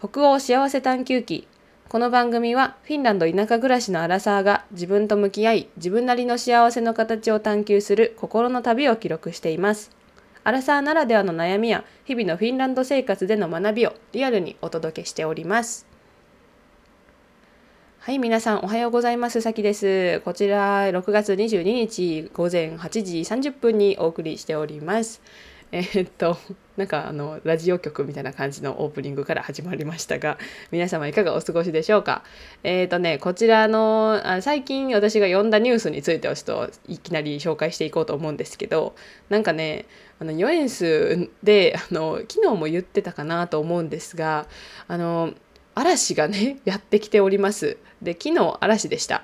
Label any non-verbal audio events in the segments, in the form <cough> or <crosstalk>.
北欧幸せ探求記。この番組はフィンランド田舎暮らしのアラサーが自分と向き合い自分なりの幸せの形を探求する心の旅を記録しています。アラサーならではの悩みや日々のフィンランド生活での学びをリアルにお届けしております。はい皆さんおはようございます。さきです。こちら6月22日午前8時30分にお送りしております。えー、っとなんかあのラジオ局みたいな感じのオープニングから始まりましたが皆様いかがお過ごしでしょうか？えー、っとねこちらのあ最近私が読んだニュースについてをちょっといきなり紹介していこうと思うんですけどなんかねあのヨエンスであの昨日も言ってたかなと思うんですがあの嵐がね <laughs> やってきております。で昨日嵐でした。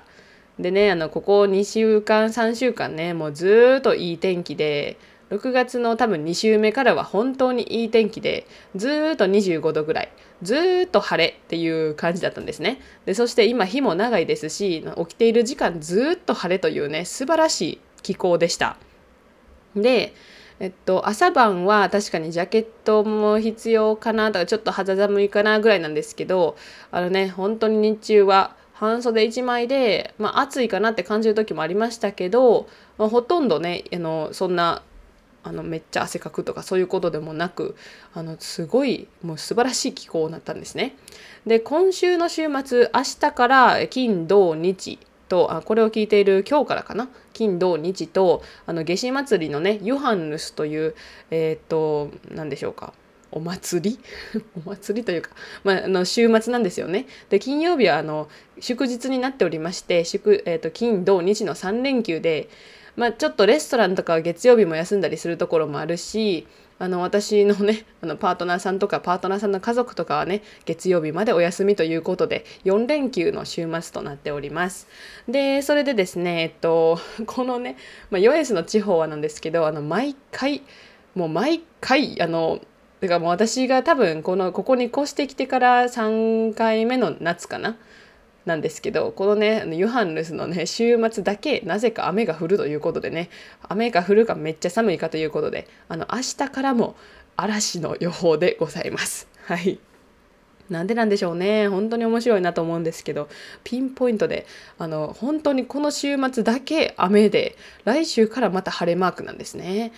でねあのここ2週間3週間ねもうずっといい天気で6月の多分2週目からは本当にいい天気でずっと25度ぐらいずっと晴れっていう感じだったんですね。でそして今日も長いですし起きている時間ずっと晴れというね素晴らしい気候でした。でえっと、朝晩は確かにジャケットも必要かなとかちょっと肌寒いかなぐらいなんですけどあのね本当に日中は半袖1枚で、まあ、暑いかなって感じる時もありましたけど、まあ、ほとんどねあのそんなあのめっちゃ汗かくとかそういうことでもなくあのすごいもう素晴らしい気候になったんですね。で今週の週末明日から金土日とあこれを聞いている今日からかな？金土日とあの夏至祭りのねユハンヌスというえっ、と何でしょうかお祭り？<laughs> お祭りというか、まあ、の週末なんですよね。で金曜日はあの祝日になっておりまして祝、えーと金土日の3連休でまあ、ちょっとレストランとかは月曜日も休んだりするところもあるしあの私のね <laughs> あのパートナーさんとかパートナーさんの家族とかはね月曜日までお休みということで4連休の週末となっております。でそれでですねえっと <laughs> このね、まあ、ヨエスの地方はなんですけどあの毎回もう毎回あのだかもう私が多分このここに越してきてから3回目の夏かななんですけどこのねユハンヌスのね週末だけなぜか雨が降るということでね雨が降るかめっちゃ寒いかということであの明日からも嵐の予報でございます。<laughs> はいなんでなんでしょうね本当に面白いなと思うんですけどピンポイントであの本当にこの週末だけ雨で来週からまた晴れマークなんですね。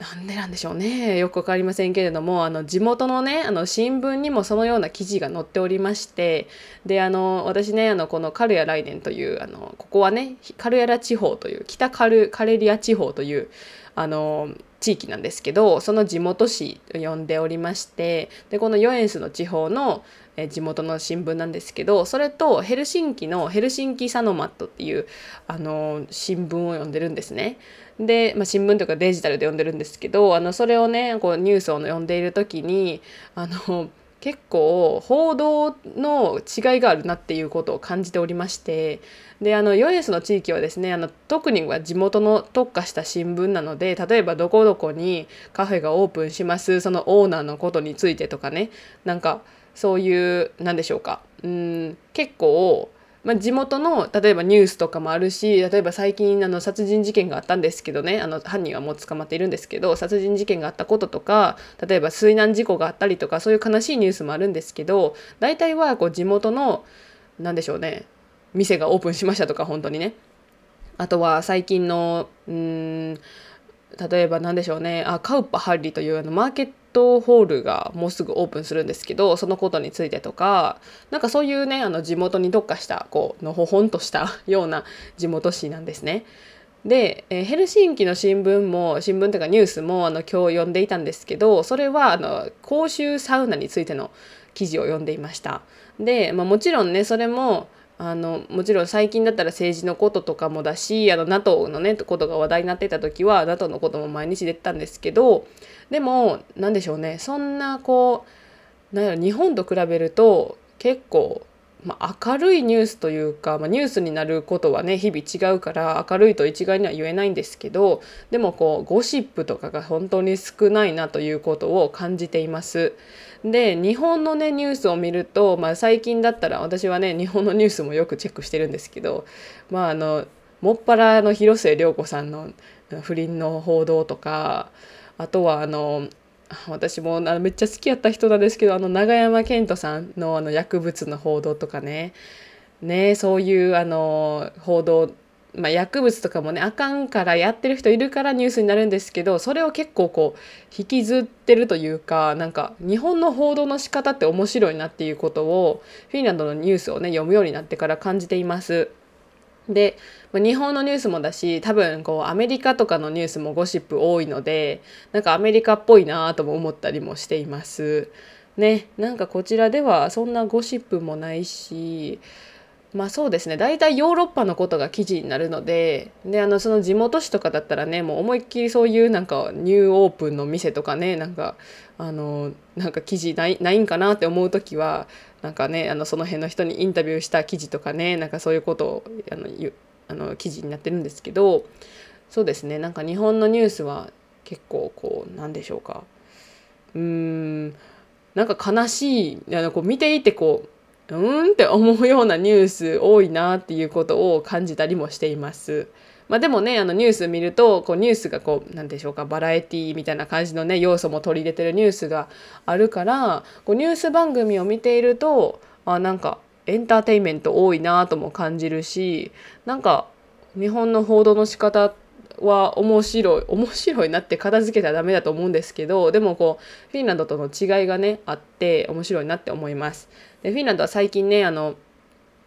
なんでなんでしょうね。よく分かりませんけれどもあの地元のねあの新聞にもそのような記事が載っておりましてであの私ねあのこのカルヤ来年というあのここはねカルヤラ地方という北カルカレリア地方というあの地域なんですけどその地元紙呼んでおりましてでこのヨエンスの地方のえ地元の新聞なんですけどそれとヘルシンキのヘルシンキサノマットっていうあの新聞を読んでるんですね。で、まあ、新聞とかデジタルで読んでるんですけどあのそれをねこうニュースを読んでいる時にあの結構報道の違いがあるなっていうことを感じておりましてであのヨエスの地域はですねあの特には地元の特化した新聞なので例えばどこどこにカフェがオープンしますそのオーナーのことについてとかねなんかそういう何でしょうかうん結構まあ、地元の例えばニュースとかもあるし例えば最近あの殺人事件があったんですけどねあの犯人はもう捕まっているんですけど殺人事件があったこととか例えば水難事故があったりとかそういう悲しいニュースもあるんですけど大体はこう地元の何でしょうね店がオープンしましたとか本当にね。あとは最近のうん例えば何でしょうねあカウパハッリというあのマーケットトホールがもうすぐオープンするんですけどそのことについてとかなんかそういうねあの地元に特化したこうのほほんとした <laughs> ような地元紙なんですね。で、えヘルシンキの新聞も新聞というかニュースもあの今日読んでいたんですけどそれはあの公衆サウナについての記事を読んでいました。で、まあ、もちろんねそれもあのもちろん最近だったら政治のこととかもだしあの NATO のねことが話題になってた時は NATO のことも毎日出てたんですけどでも何でしょうねそんなこうなん日本と比べると結構まあ、明るいニュースというか、まあ、ニュースになることはね日々違うから明るいと一概には言えないんですけどでもこうゴシップとかが本当に少ないなということを感じています。で日本のねニュースを見ると、まあ、最近だったら私はね日本のニュースもよくチェックしてるんですけどまああのもっぱらの広末涼子さんの不倫の報道とかあとはあの私もあのめっちゃ好きやった人なんですけどあの永山絢斗さんのあの薬物の報道とかねねそういうあの報道まあ、薬物とかもねあかんからやってる人いるからニュースになるんですけどそれを結構こう引きずってるというかなんか日本の報道の仕方って面白いなっていうことをフィンランドのニュースをね読むようになってから感じています。で日本のニュースもだし多分こうアメリカとかのニュースもゴシップ多いのでなんかアメリカっぽいなとも思ったりもしています。ねなんかこちらではそんなゴシップもないしまあそうですね大体ヨーロッパのことが記事になるのでであのその地元紙とかだったらねもう思いっきりそういうなんかニューオープンの店とかねなんかあのなんか記事ないないんかなって思う時はなんかねあのその辺の人にインタビューした記事とかねなんかそういうことをあのあの記事になってるんですけどそうですねなんか日本のニュースは結構こうなんでしょうかうーんなんか悲しいあのこう見ていてこううんって思うようなニュース多いなっていうことを感じたりもしています。まあ、でもねあのニュース見るとこうニュースがこうなんでしょうかバラエティみたいな感じのね要素も取り入れてるニュースがあるからこうニュース番組を見ているとあなんかエンターテインメント多いなとも感じるしなんか日本の報道の仕方は面白い面白いなって片付けたらダメだと思うんですけどでもこうフィンランドとの違いがねあって面白いなって思います。でフィンランドは最近ねあの、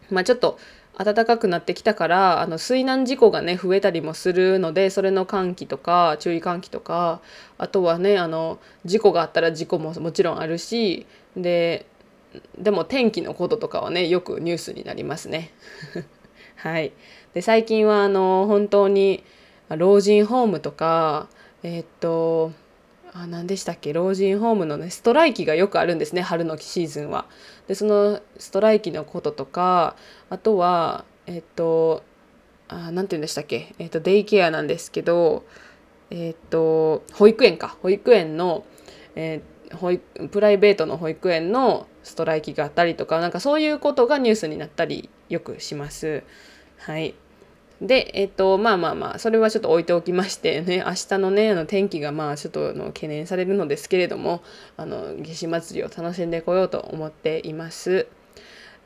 まあ、ちょっと暖かくなってきたからあの水難事故がね増えたりもするのでそれの換気とか注意喚起とかあとはねあの事故があったら事故ももちろんあるしででも天気のこととかはねよくニュースになりますね。<laughs> はい、で最近はあの本当に老人ホームとかえー、っとあ何でしたっけ？老人ホームのねストライキがよくあるんですね春のシーズンは。でそのストライキのこととかあとはえっと何て言うんでしたっけ、えっと、デイケアなんですけどえっと保育園か保育園の、えー、保育プライベートの保育園のストライキがあったりとかなんかそういうことがニュースになったりよくします。はい、で、えっと、まあまあまあ、それはちょっと置いておきまして <laughs> ね、明日のね、あの天気がまあちょっとの懸念されるのですけれども、あの、夏至祭りを楽しんでこようと思っています。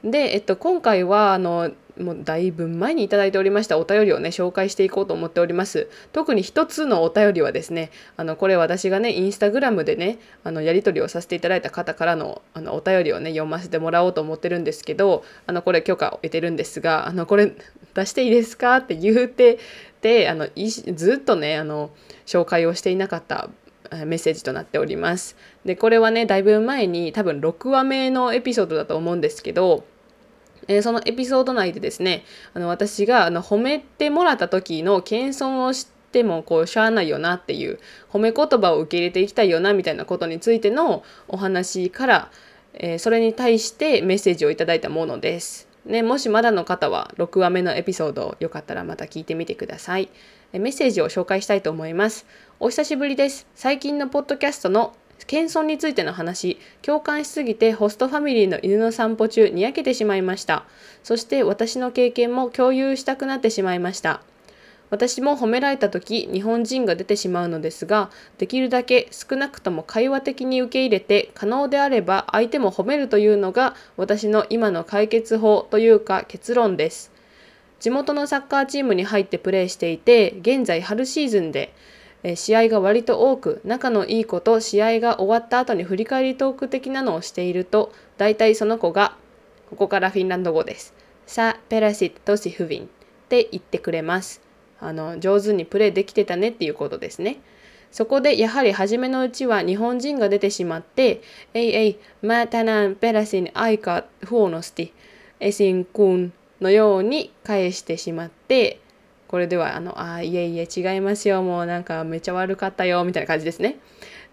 で、えっと、今回は、あの、もうだいぶ前に頂いておりましたお便りをね紹介していこうと思っております。特に一つのお便りはですねあのこれ私がねインスタグラムでねあのやり取りをさせていただいた方からのあのお便りをね読ませてもらおうと思ってるんですけどあのこれ許可を得てるんですがあのこれ出していいですかって言うてであのずっとねあの紹介をしていなかったメッセージとなっております。でこれはねだいぶ前に多分6話目のエピソードだと思うんですけどえー、そのエピソード内でですねあの私があの褒めてもらった時の謙遜をしてもこうしゃあないよなっていう褒め言葉を受け入れていきたいよなみたいなことについてのお話から、えー、それに対してメッセージをいただいたものです。ね、もしまだの方は6話目のエピソードよかったらまた聞いてみてください。メッセージを紹介したいと思います。お久しぶりです。最近のポッドキャストの謙遜についての話、共感しすぎてホストファミリーの犬の散歩中にやけてしまいました。そして私の経験も共有したくなってしまいました。私も褒められた時日本人が出てしまうのですができるだけ少なくとも会話的に受け入れて可能であれば相手も褒めるというのが私の今の解決法というか結論です地元のサッカーチームに入ってプレーしていて現在春シーズンで試合が割と多く仲のいい子と試合が終わった後に振り返りトーク的なのをしていると大体その子がここからフィンランド語です。 Sä pelasit hyvin って言ってくれます。あの上手にプレーできてたねっていうことですね。そこでやはり初めのうちは日本人が出てしまって、 ei ei, mä tänään pelasin aika huonosti、エシンクンのように返してしまって、これではあのあいえいえ違いますよもうなんかめちゃ悪かったよみたいな感じですね。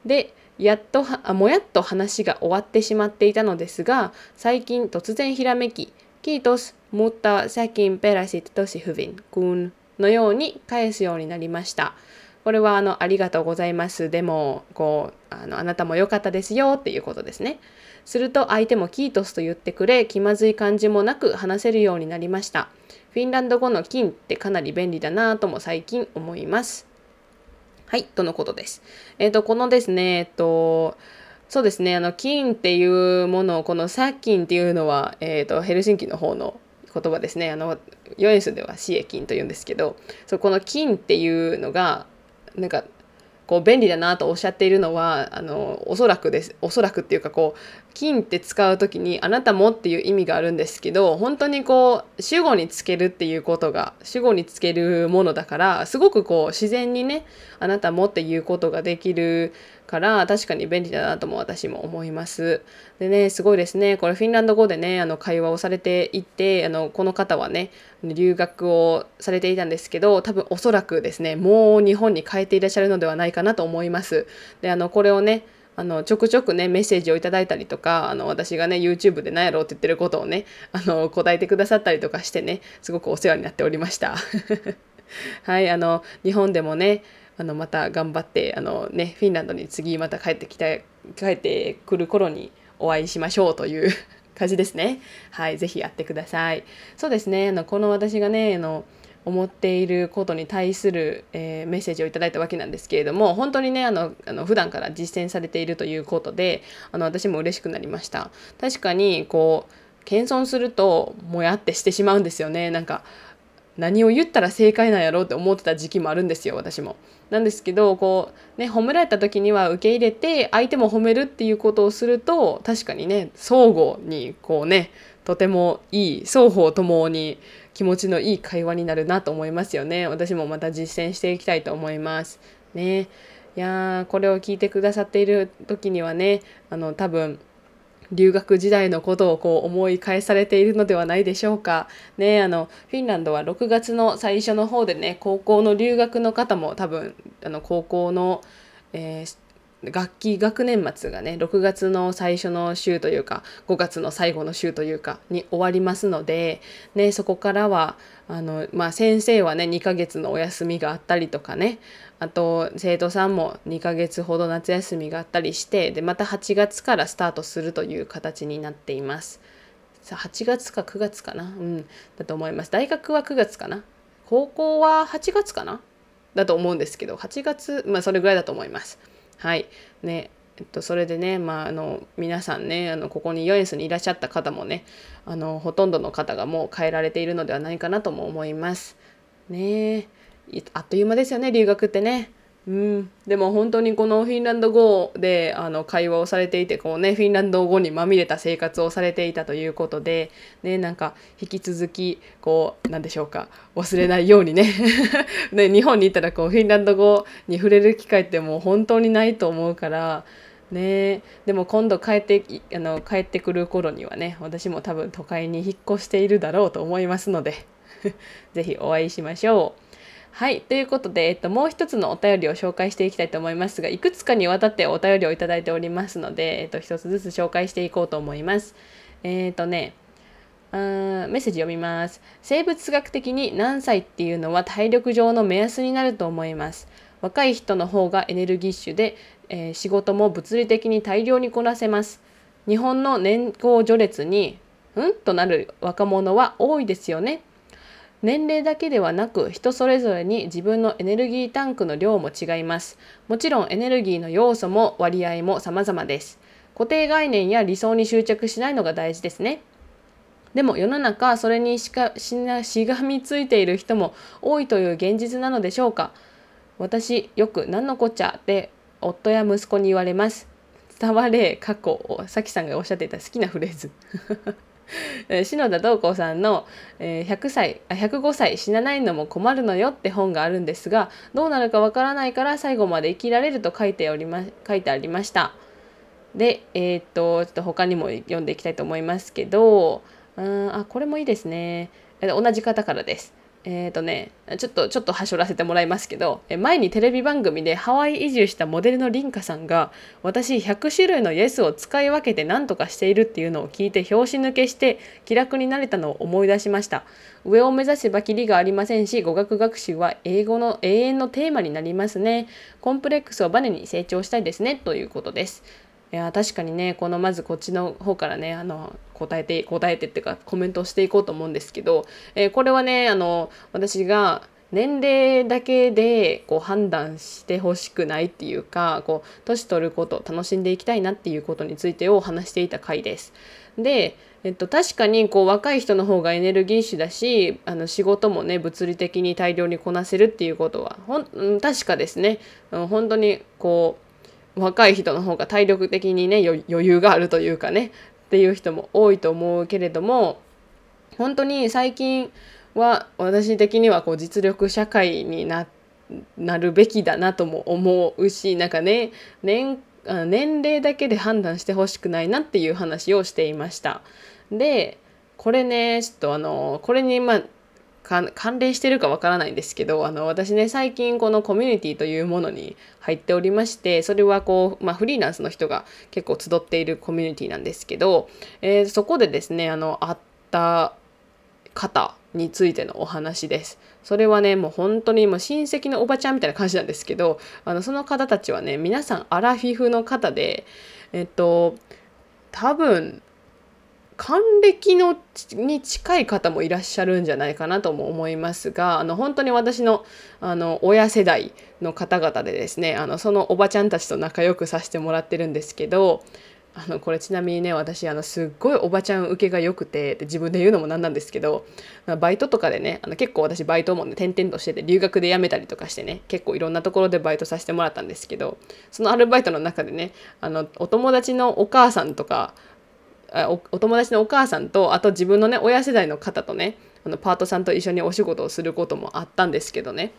でやっとあもやっと話が終わってしまっていたのですが最近突然ひらめき「キートスムッタサキンペラシットシフビンクン」のように返すようになりました。これはあのありがとうございますでもこうあのあなたも良かったですよっていうことですね。すると相手もキートスと言ってくれ気まずい感じもなく話せるようになりました。フィンランド語の金ってかなり便利だなぁとも最近思います。はい、とのことです。えっ、ー、と、このですね、えっ、と、そうですね、あの、金っていうものを、この殺菌っていうのは、えっ、と、ヘルシンキの方の言葉ですね。あの、ヨエスではシエ金と言うんですけど、そうこの金っていうのが、なんか、こう便利だなとおっしゃっているのはあのおそらくですおそらくっていうかこう金って使う時にあなたもっていう意味があるんですけど本当にこう主語につけるっていうことが主語につけるものだからすごくこう自然にねあなたもっていうことができるから確かに便利だなとも私も思います。でねすごいですねこれフィンランド語でねあの会話をされていてあのこの方はね留学をされていたんですけど多分おそらくですねもう日本に帰っていらっしゃるのではないかなと思います。であのこれをねあのちょくちょくねメッセージをいただいたりとかあの私がね YouTube で何やろうって言ってることをねあの答えてくださったりとかしてねすごくお世話になっておりました <laughs> はいあの日本でもねあのまた頑張ってあの、ね、フィンランドに次また帰ってきた帰ってくる頃にお会いしましょうという <laughs> 感じですね。はい、ぜひやってください。そうですね、あのこの私がねあの思っていることに対する、えー、メッセージをいただいたわけなんですけれども本当にねあのあの普段から実践されているということであの私も嬉しくなりました確かにこう謙遜するともやってしてしまうんですよねなんか何を言ったら正解なんやろうって思ってた時期もあるんですよ私も。なんですけどこうね褒められた時には受け入れて相手も褒めるっていうことをすると確かにね相互にこうねとてもいい双方ともに気持ちのいい会話になるなと思いますよね。私もまた実践していきたいと思います。ね。いやこれを聞いてくださっている時にはねあの多分留学時代のことをこう思い返されているのではないでしょうか。ねあのフィンランドは6月の最初の方でね高校の留学の方も多分あの高校の、えー、学期学年末がね6月の最初の週というか5月の最後の週というかに終わりますので、ね、そこからはあの、まあ、先生はね2ヶ月のお休みがあったりとかねあと生徒さんも2ヶ月ほど夏休みがあったりしてでまた8月からスタートするという形になっています。さ8月か9月かな？うんだと思います。大学は9月かな？高校は8月かな？だと思うんですけど8月まあそれぐらいだと思います。はいねえっと、それでね、まあ、あの皆さんねあのここにヨエスにいらっしゃった方もねあのほとんどの方がもう変えられているのではないかなとも思います。ねあっという間ですよね留学ってね。うん、でも本当にこのフィンランド語であの会話をされていてこう、ね、フィンランド語にまみれた生活をされていたということで、ね、なんか引き続きこうなんでしょうか忘れないようにね <laughs> ね日本に行ったらこうフィンランド語に触れる機会ってもう本当にないと思うから。ね、でも今度帰ってあの帰ってくる頃にはね私も多分都会に引っ越しているだろうと思いますので <laughs> 是非お会いしましょう。はい。ということで、えっと、もう一つのお便りを紹介していきたいと思いますが、いくつかにわたってお便りをいただいておりますので、えっと、一つずつ紹介していこうと思います。えっ、とね、メッセージ読みます。生物学的に何歳っていうのは体力上の目安になると思います。若い人の方がエネルギッシュで、えー、仕事も物理的に大量にこなせます。日本の年功序列に、ん？となる若者は多いですよね。年齢だけではなく人それぞれに自分のエネルギータンクの量も違います。もちろんエネルギーの要素も割合も様々です。固定概念や理想に執着しないのが大事ですね。でも世の中それにしかしなしがみついている人も多いという現実なのでしょうか私よく何のこっちゃって夫や息子に言われます。伝われ過去さきさんがおっしゃっていた好きなフレーズ篠田道子さんの「100歳あ105歳死なないのも困るのよ」って本があるんですがどうなるかわからないから最後まで生きられると書いておりま書いてありました。でえー、っとちょっと他にも読んでいきたいと思いますけどうんあこれもいいですね同じ方からです。えっ、ー、とね、ちょっと、ちょっとはしょらせてもらいますけど、前にテレビ番組でハワイ移住したモデルのリンカさんが、私100種類のイエスを使い分けて何とかしているっていうのを聞いて拍子抜けして気楽になれたのを思い出しました。上を目指せばきりがありませんし、語学学習は英語の永遠のテーマになりますね。コンプレックスをバネに成長したいですね、ということです。いや確かにねこのまずこっちの方からねあの答えて答えてっていうかコメントをしていこうと思うんですけど、えー、これはねあの私が年齢だけでこう判断してほしくないっていうかこう年取ること楽しんでいきたいなっていうことについてを話していた回です。で、えっと、確かにこう若い人の方がエネルギッシュだしあの仕事もね物理的に大量にこなせるっていうことはほん確かですね本当にこう若い人の方が体力的にね余裕があるというかねっていう人も多いと思うけれども本当に最近は私的にはこう実力社会になるべきだなとも思うしなんかね年年齢だけで判断してほしくないなっていう話をしていました。でこれねちょっとあのこれにまあ関連してるかわからないんですけどあの私ね最近このコミュニティというものに入っておりましてそれはこう、まあ、フリーランスの人が結構集っているコミュニティなんですけど、えー、そこでですねあの会った方についてのお話です。それはねもう本当にもう親戚のおばちゃんみたいな感じなんですけどあのその方たちはね皆さんアラフィフの方でえっと多分還暦のに近い方もいらっしゃるんじゃないかなとも思いますがあの本当に私のあの親世代の方々でですねあのそのおばちゃんたちと仲良くさせてもらってるんですけどあのこれちなみにね私あのすっごいおばちゃん受けが良くて自分で言うのもなんなんですけどバイトとかでねあの結構私バイトもね転々としてて留学で辞めたりとかしてね結構いろんなところでバイトさせてもらったんですけどそのアルバイトの中でねあのお友達のお母さんとかおお友達のお母さんとあと自分のね親世代の方とねあのパートさんと一緒にお仕事をすることもあったんですけどね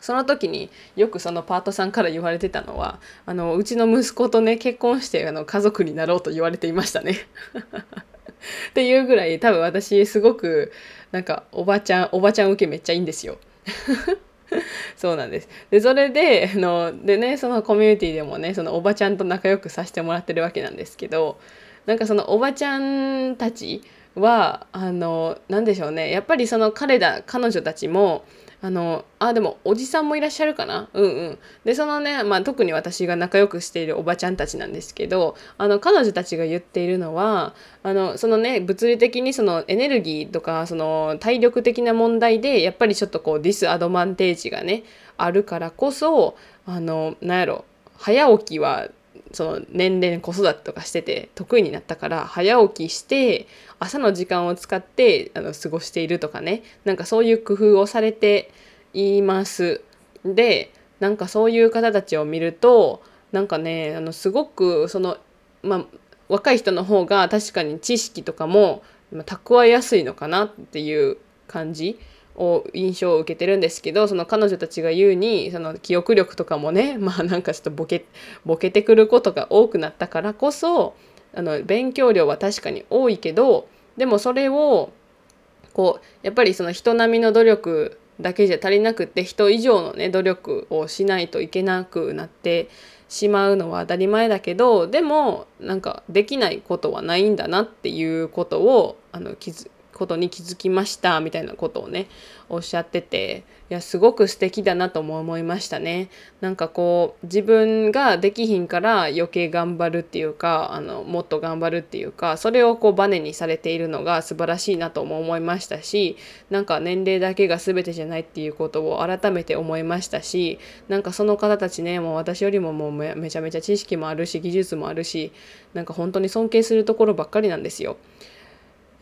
その時によくそのパートさんから言われてたのはあのうちの息子とね結婚してあの家族になろうと言われていましたね。<laughs> っていうぐらい多分私すごくなんかおばちゃんおばちゃん受けめっちゃいいんですよ。<laughs> そうなんです。でそれであのでねそのコミュニティでもねそのおばちゃんと仲良くさせてもらってるわけなんですけどなんかそのおばちゃんたちはあの何でしょうね。やっぱりその彼ら彼女たちもあのあでもおじさんもいらっしゃるかな？うんうん。でそのね、まあ、特に私が仲良くしているおばちゃんたちなんですけどあの彼女たちが言っているのはあのそのね物理的にそのエネルギーとかその体力的な問題でやっぱりちょっとこうディスアドバンテージがねあるからこそあのなんやろ早起きはその年齢子育てとかしてて得意になったから早起きして朝の時間を使ってあの過ごしているとかねなんかそういう工夫をされています。でなんかそういう方たちを見るとなんかねあのすごくそのまあ若い人の方が確かに知識とかも蓄えやすいのかなっていう感じを印象を受けてるんですけどその彼女たちが言うにその記憶力とかもね <laughs> まあなんかちょっとボケボケてくることが多くなったからこそあの勉強量は確かに多いけどでもそれをこうやっぱりその人並みの努力だけじゃ足りなくって人以上のね努力をしないといけなくなってしまうのは当たり前だけどでもなんかできないことはないんだなっていうことをあの気づことに気づきましたみたいなことをねおっしゃってていやすごく素敵だなとも思いましたねなんかこう自分ができひんから余計頑張るっていうかあのもっと頑張るっていうかそれをこうバネにされているのが素晴らしいなとも思いましたしなんか年齢だけが全てじゃないっていうことを改めて思いましたしなんかその方たちねもう私よりももうめちゃめちゃ知識もあるし技術もあるしなんか本当に尊敬するところばっかりなんですよ。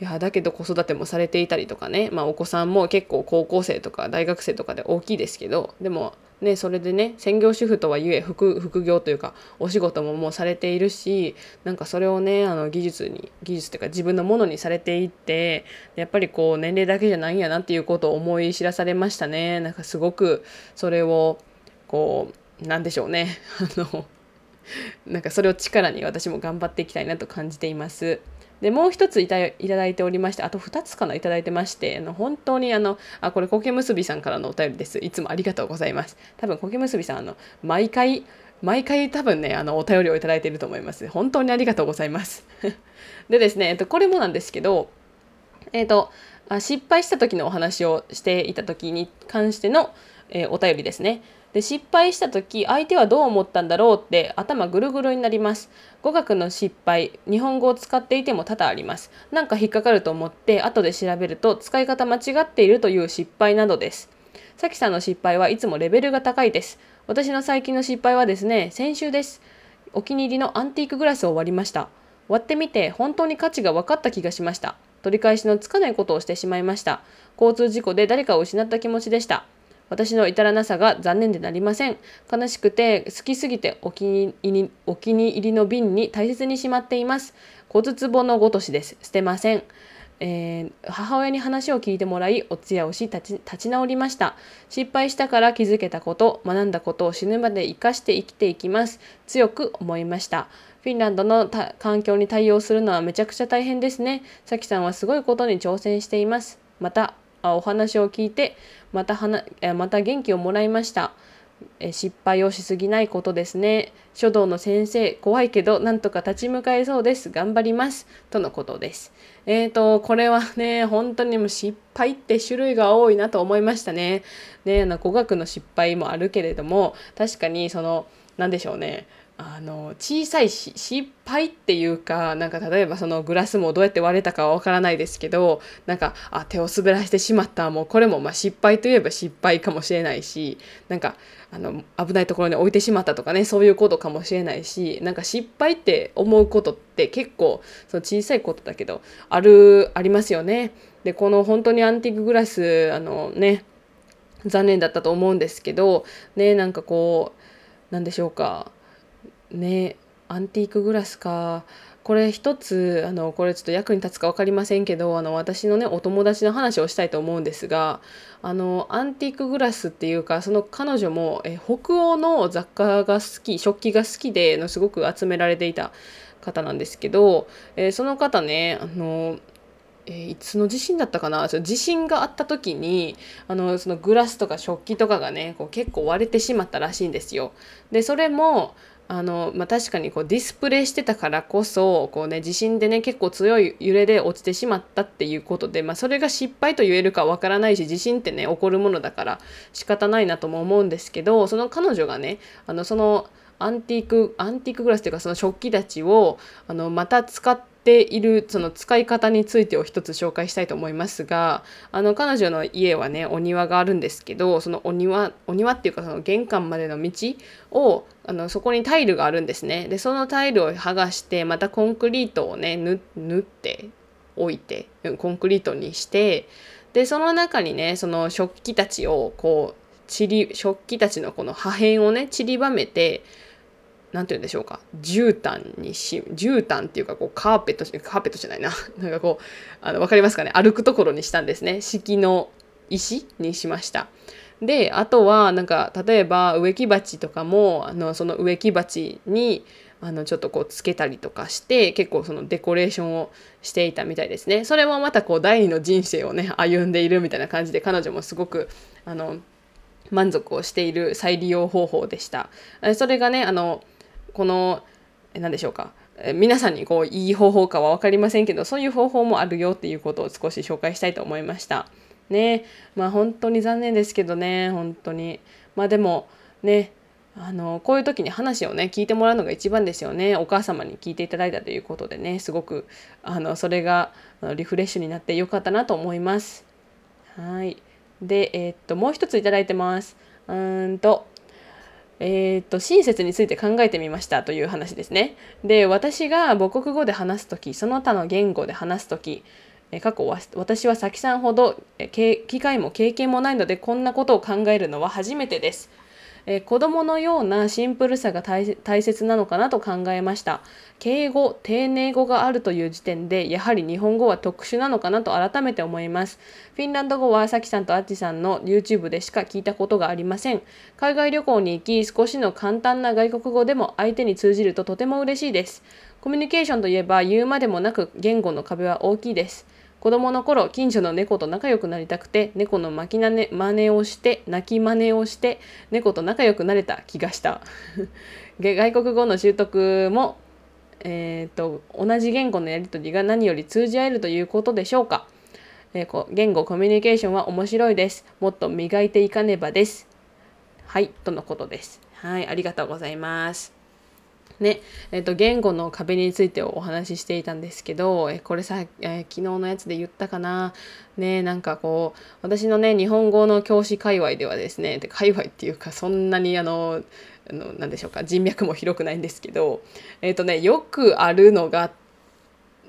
いやだけど子育てもされていたりとかね、まあ、お子さんも結構高校生とか大学生とかで大きいですけど。でもねそれでね専業主婦とはいえ副副業というかお仕事ももうされているしなんかそれをねあの技術に技術というか自分のものにされていってやっぱりこう年齢だけじゃないんやなっていうことを思い知らされましたね。なんかすごくそれをこうなんでしょうね。あの <laughs> なんかそれを力に私も頑張っていきたいなと感じています。でもう一ついたいただいておりましてあと2つかないただいてましてあの本当にあのあこれ苔むすびさんからのお便りです。いつもありがとうございます。多分苔むすびさんあの毎回毎回多分ねあのお便りをいただいていると思います。本当にありがとうございます。<laughs> でですね、えっと、これもなんですけどえっと失敗した時のお話をしていた時に関しての、えー、お便りですね。で失敗した時相手はどう思ったんだろうって頭ぐるぐるになります語学の失敗日本語を使っていても多々ありますなんか引っかかると思って後で調べると使い方間違っているという失敗などですさきさんの失敗はいつもレベルが高いです。私の最近の失敗はですね、先週です。お気に入りのアンティークグラスを割りました。割ってみて本当に価値が分かった気がしました。取り返しのつかないことをしてしまいました。交通事故で誰かを失った気持ちでした。私の至らなさが残念でなりません。悲しくて好きすぎてお気に入りお気に入りの瓶に大切にしまっています。小壺のごとしです。捨てません。えー、母親に話を聞いてもらいお通夜をし立ち直りました失敗したから気づけたこと学んだことを死ぬまで生かして生きていきます強く思いましたフィンランドの環境に対応するのはめちゃくちゃ大変ですねさきさんはすごいことに挑戦していますまたあお話を聞いてまたはなまた元気をもらいましたえ失敗をしすぎないことですね。書道の先生、怖いけど、なんとか立ち向かえそうです。頑張ります。とのことです。えっ、ー、と、これはね、本当にもう失敗って種類が多いなと思いましたね。ね、あの、語学の失敗もあるけれども、確かにその、何でしょうね。あの小さいし失敗っていうかなんか例えばそのグラスもどうやって割れたかはわからないですけどなんかあ手を滑らしてしまったもうこれもま失敗といえば失敗かもしれないしなんかあの危ないところに置いてしまったとかねそういうことかもしれないしなんか失敗って思うことって結構その小さいことだけどあるありますよね。でこの本当にアンティークグラスあのね残念だったと思うんですけどねなんかこうなんでしょうかねアンティークグラスかこれ一つあのこれちょっと役に立つか分かりませんけどあの私のねお友達の話をしたいと思うんですがあのアンティークグラスっていうかその彼女もえ北欧の雑貨が好き食器が好きでのすごく集められていた方なんですけど、えー、その方ねあのえー、いつの地震だったかな？地震があった時にあのそのグラスとか食器とかがねこう結構割れてしまったらしいんですよ。でそれもあの、まあ、確かにこうディスプレイしてたからこそこう、ね、地震でね結構強い揺れで落ちてしまったっていうことで、まあ、それが失敗と言えるかわからないし地震ってね起こるものだから仕方ないなとも思うんですけどその彼女がねあのそのアンティークアンティークグラスっていうかその食器たちをあのまた使ってているその使い方についてを一つ紹介したいと思いますがあの彼女の家はねお庭があるんですけどそのお庭お庭っていうかその玄関までの道をあのそこにタイルがあるんですね。でそのタイルを剥がしてまたコンクリートをね縫っておいてコンクリートにしてでその中にねその食器たちをこうちり食器たちのこの破片をね散りばめて何て言うんでしょうか絨毯にし絨毯っていうかこうカーペットカーペットじゃないな。<laughs> なんかこうあの分かりますかね？歩くところにしたんですね。敷の石にしました。であとはなんか例えば植木鉢とかもあのその植木鉢にあのちょっとこうつけたりとかして結構そのデコレーションをしていたみたいですね。それもまたこう第二の人生をね歩んでいるみたいな感じで彼女もすごくあの満足をしている再利用方法でした。それがねあのこの何でしょうか。皆さんにこういい方法かは分かりませんけどそういう方法もあるよっていうことを少し紹介したいと思いました。ねまあ本当に残念ですけどね本当にまあでもねあのこういう時に話をね聞いてもらうのが一番ですよねお母様に聞いていただいたということでねすごくあのそれがリフレッシュになってよかったなと思います。はいでえー、っともう一ついただいてます。うんとえー、っと親切について考えてみましたという話ですね。で私が母国語で話す時その他の言語で話す時過去は私はさきさんほど機会も経験もないのでこんなことを考えるのは初めてです。え子供のようなシンプルさが大切なのかなと考えました。敬語、丁寧語があるという時点で、やはり日本語は特殊なのかなと改めて思います。フィンランド語はさきさんとあっちさんの YouTube でしか聞いたことがありません。海外旅行に行き、少しの簡単な外国語でも相手に通じるととても嬉しいです。コミュニケーションといえば言うまでもなく言語の壁は大きいです。子供の頃近所の猫と仲良くなりたくて猫の巻きなね真似をして泣き真似をして猫と仲良くなれた気がした。<laughs> 外国語の習得も、えーと、同じ言語のやり取りが何より通じ合えるということでしょうか、えー、言語コミュニケーションは面白いです。もっと磨いていかねばです。はいとのことです。はいありがとうございます。ねえっと、言語の壁についてお話ししていたんですけどえこれさ、え昨日のやつで言ったかな？ねなんかこう私のね日本語の教師界隈ではですねで界隈っていうかそんなにあのあの何でしょうか人脈も広くないんですけどえっ、とねよくあるのが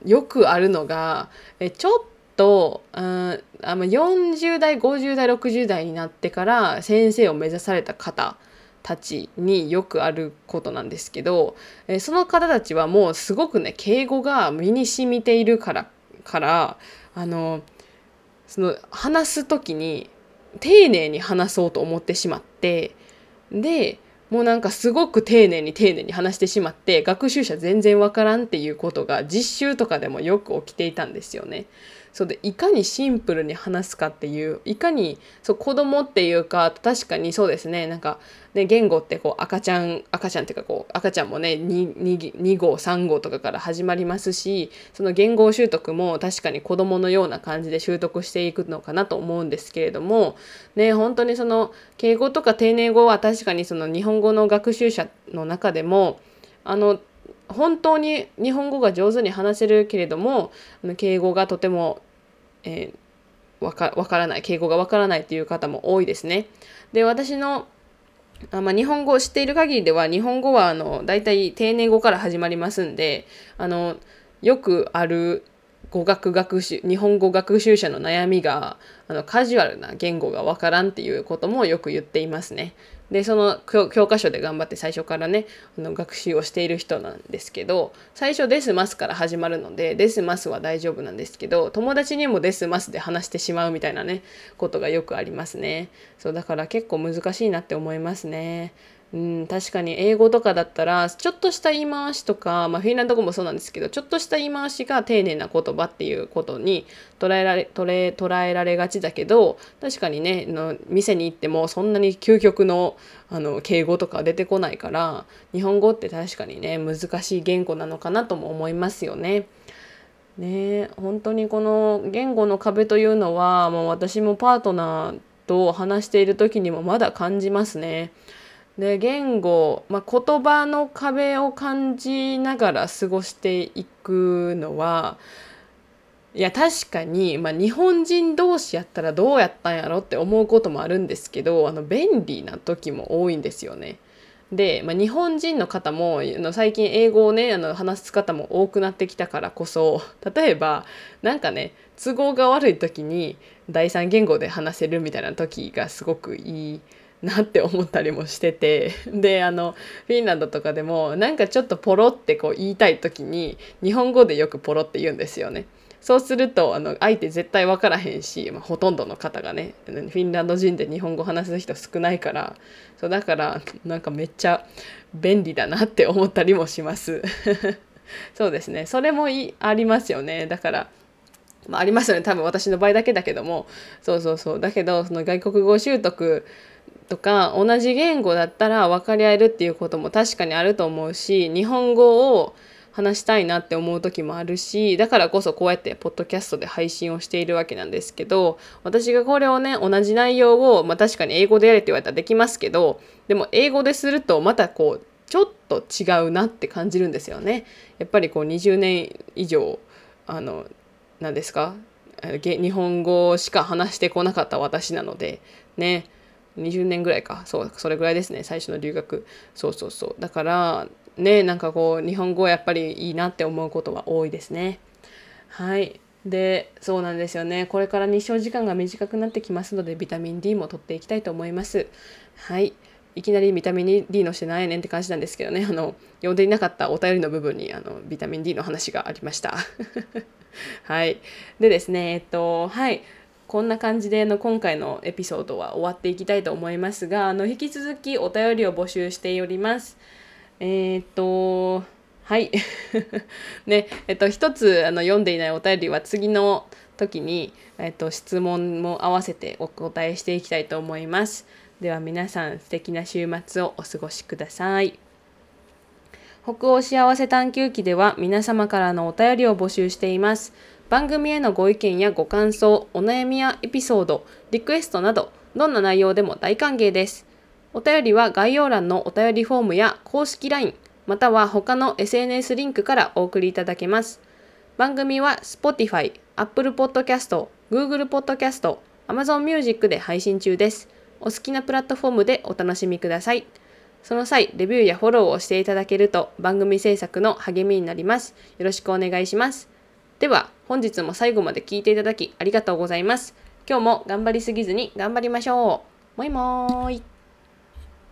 よくあるのがえちょっと、うん、あ40代50代60代になってから先生を目指された方たちによくあることなんですけど、えその方たちはもうすごくね敬語が身に染みているからからあのその話す時に丁寧に話そうと思ってしまってでもうなんかすごく丁寧に丁寧に話してしまって学習者全然わからんっていうことが実習とかでもよく起きていたんですよね。そうでいかにシンプルに話すかっていういかにそう子供っていうか確かにそうですね。なんかね言語ってこう赤ちゃん赤ちゃんっていうかこう赤ちゃんもね 2, 2, 2号3号とかから始まりますしその言語習得も確かに子供のような感じで習得していくのかなと思うんですけれどもね本当にその敬語とか丁寧語は確かにその日本語の学習者の中でもあの本当に日本語が上手に話せるけれども敬語がとても、えー、わかからない敬語がわからないっていう方も多いですね。で私のあまあ、日本語を知っている限りでは日本語はあの大体丁寧語から始まりますんであのよくある語学学習日本語学習者の悩みがあのカジュアルな言語がわからんっていうこともよく言っていますね。でその教科書で頑張って最初からねあの学習をしている人なんですけど最初「ですます」から始まるので「ですます」は大丈夫なんですけど友達にも「ですます」で話してしまうみたいなねことがよくありますね。そうだから結構難しいなって思いますね。うん、確かに英語とかだったらちょっとした言い回しとか、まあ、フィンランド語もそうなんですけどちょっとした言い回しが丁寧な言葉っていうことに捉えられ捉え捉えられがちだけど確かにねの店に行ってもそんなに究極のあの敬語とか出てこないから日本語って確かにね難しい言語なのかなとも思いますよね。ね本当にこの言語の壁というのはもう私もパートナーと話している時にもまだ感じますね。で言語、まあ、言葉の壁を感じながら過ごしていくのはいや確かに、まあ、日本人同士やったらどうやったんやろって思うこともあるんですけどあの便利な時も多いんですよね。で、まあ、日本人の方もあの最近英語をねあの話す方も多くなってきたからこそ例えばなんかね都合が悪い時に第三言語で話せるみたいな時がすごくいい。なって思ったりもしててであのフィンランドとかでもなんかちょっとポロってこう言いたい時に日本語でよくポロって言うんですよね。そうするとあの相手絶対分からへんし、まあ、ほとんどの方がねフィンランド人で日本語話す人少ないからそうだからなんかめっちゃ便利だなって思ったりもします。<laughs> そうですね。それもいありますよね。だからまあ、ありますよね。多分私の場合だけだけども。そうそうそう。だけどその外国語習得とか同じ言語だったら分かり合えるっていうことも確かにあると思うし日本語を話したいなって思う時もあるしだからこそこうやってポッドキャストで配信をしているわけなんですけど私がこれをね同じ内容を、まあ、確かに英語でやれって言われたらできますけどでも英語でするとまたこうちょっと違うなって感じるんですよね。やっぱりこう20年以上あの何ですか？日本語しか話してこなかった私なのでね20年ぐらいか。そうそれぐらいですね。最初の留学。そうそうそう。だからねなんかこう日本語やっぱりいいなって思うことは多いですね。はい。でそうなんですよね。これから日照時間が短くなってきますのでビタミン D も取っていきたいと思います。はい。いきなりビタミン D のしてないねんって感じなんですけどね。あの読んでいなかったお便りの部分にあのビタミン D の話がありました。<laughs> はい。でですねえっとはい。こんな感じでの今回のエピソードは終わっていきたいと思いますがあの引き続きお便りを募集しております。えー、っとはい <laughs> ねえっと一つあの読んでいないお便りは次の時に、えっと、質問も合わせてお答えしていきたいと思います。では皆さん素敵な週末をお過ごしください。北欧幸せ探求記では皆様からのお便りを募集しています。番組へのご意見やご感想、お悩みやエピソード、リクエストなど、どんな内容でも大歓迎です。お便りは概要欄のお便りフォームや公式 LINE、または他の SNS リンクからお送りいただけます。番組は Spotify、Apple Podcast、Google Podcast、Amazon Music で配信中です。お好きなプラットフォームでお楽しみください。その際、レビューやフォローをしていただけると番組制作の励みになります。よろしくお願いします。では、本日も最後まで聞いていただきありがとうございます。今日も頑張りすぎずに頑張りましょう。もいもーい。